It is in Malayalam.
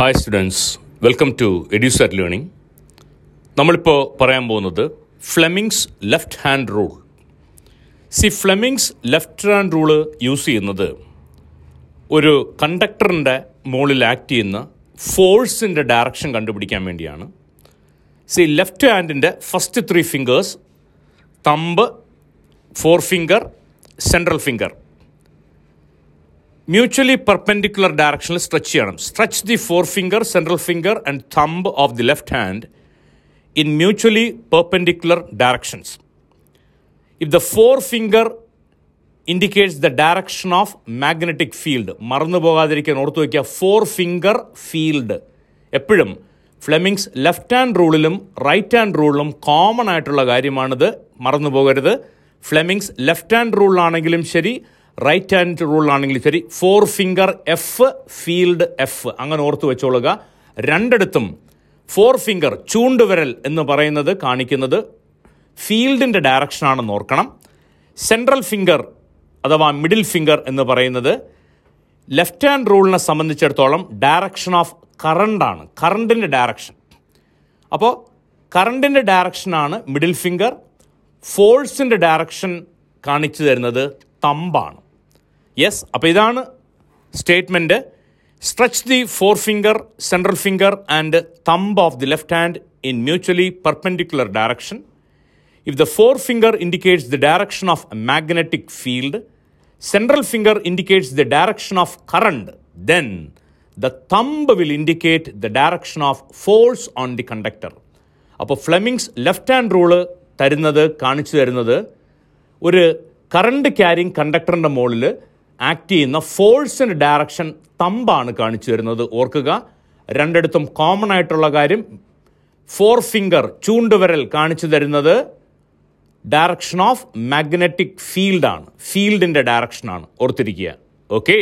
Hi students welcome to എഡ്യൂസർ learning നമ്മളിപ്പോൾ പറയാൻ പോകുന്നത് Fleming's left hand rule see Fleming's left hand rule use ചെയ്യുന്നത് ഒരു കണ്ടക്ടറിന്റെ മുകളിൽ ആക്ട് ചെയ്യുന്ന ഫോഴ്സിന്റെ ഡയറക്ഷൻ കണ്ടുപിടിക്കാൻ വേണ്ടിയാണ്. See left ഹാൻഡിന്റെ first three fingers thumb forefinger central finger mutually perpendicular ഡയറക്ഷനിൽ സ്ട്രെച്ച് ചെയ്യണം. Stretch the forefinger central finger and thumb of the left hand in mutually perpendicular directions if the forefinger indicates the direction of magnetic field മറന്നു പോകാതിരിക്കാൻ ഓർത്തു വയ്ക്കുക ഫോർ ഫിംഗർ ഫീൽഡ് എപ്പോഴും ഫ്ലെമിങ്സ് ലെഫ്റ്റ് ഹാൻഡ് റൂളിലും റൈറ്റ് ഹാൻഡ് റൂളിലും കോമൺ ആയിട്ടുള്ള കാര്യമാണിത്. മറന്നു പോകരുത്. ഫ്ലെമിങ്സ് ലെഫ്റ്റ് ഹാൻഡ് റൂളിലാണെങ്കിലും ശരി റൈറ്റ് ഹാൻഡ് റൂളിലാണെങ്കിലും ശരി. Four finger F field F അങ്ങനെ ഓർത്ത് വെച്ചോളുക. രണ്ടിടത്തും ഫോർ ഫിംഗർ ചൂണ്ടുവിരൽ എന്ന് പറയുന്നത് കാണിക്കുന്നത് ഫീൽഡിന്റെ ഡയറക്ഷനാണെന്ന് ഓർക്കണം. സെൻട്രൽ ഫിംഗർ അഥവാ മിഡിൽ ഫിംഗർ എന്ന് പറയുന്നത് ലെഫ്റ്റ് ഹാൻഡ് റൂളിനെ സംബന്ധിച്ചിടത്തോളം ഡയറക്ഷൻ ഓഫ് കറണ്ടാണ് കറണ്ടിന്റെ ഡയറക്ഷൻ അപ്പോൾ കറണ്ടിന്റെ ഡയറക്ഷനാണ് മിഡിൽ ഫിംഗർ ഫോഴ്സിന്റെ ഡയറക്ഷൻ കാണിച്ചു തരുന്നത് തമ്പാണ്. യെസ് അപ്പോൾ ഇതാണ് statement stretch the forefinger central finger and thumb of the left hand in mutually perpendicular direction if the forefinger indicates the direction of magnetic field central finger indicates the direction of current then the thumb will indicate the direction of force on the conductor അപ്പോൾ ഫ്ലെമിങ്സ് ലെഫ്റ്റ് ഹാൻഡ് റൂൾ തരുന്നത് കാണിച്ചു തരുന്നത് ഒരു കറണ്ട് ക്യാരിങ് കണ്ടക്ടറിന്റെ മുകളിൽ ആക്ട് ചെയ്യുന്ന ഫോഴ്സിന്റെ ഡയറക്ഷൻ തമ്പാണ് കാണിച്ചു തരുന്നത്. ഓർക്കുക രണ്ടിടത്തും കോമൺ ആയിട്ടുള്ള കാര്യം ഫോർ ഫിംഗർ ചൂണ്ടുവിരൽ കാണിച്ചു തരുന്നത് ഡയറക്ഷൻ ഓഫ് മാഗ്നറ്റിക് ഫീൽഡാണ് ഫീൽഡിന്റെ ഡയറക്ഷനാണ് ഓർത്തിരിക്കുക. ഓക്കെ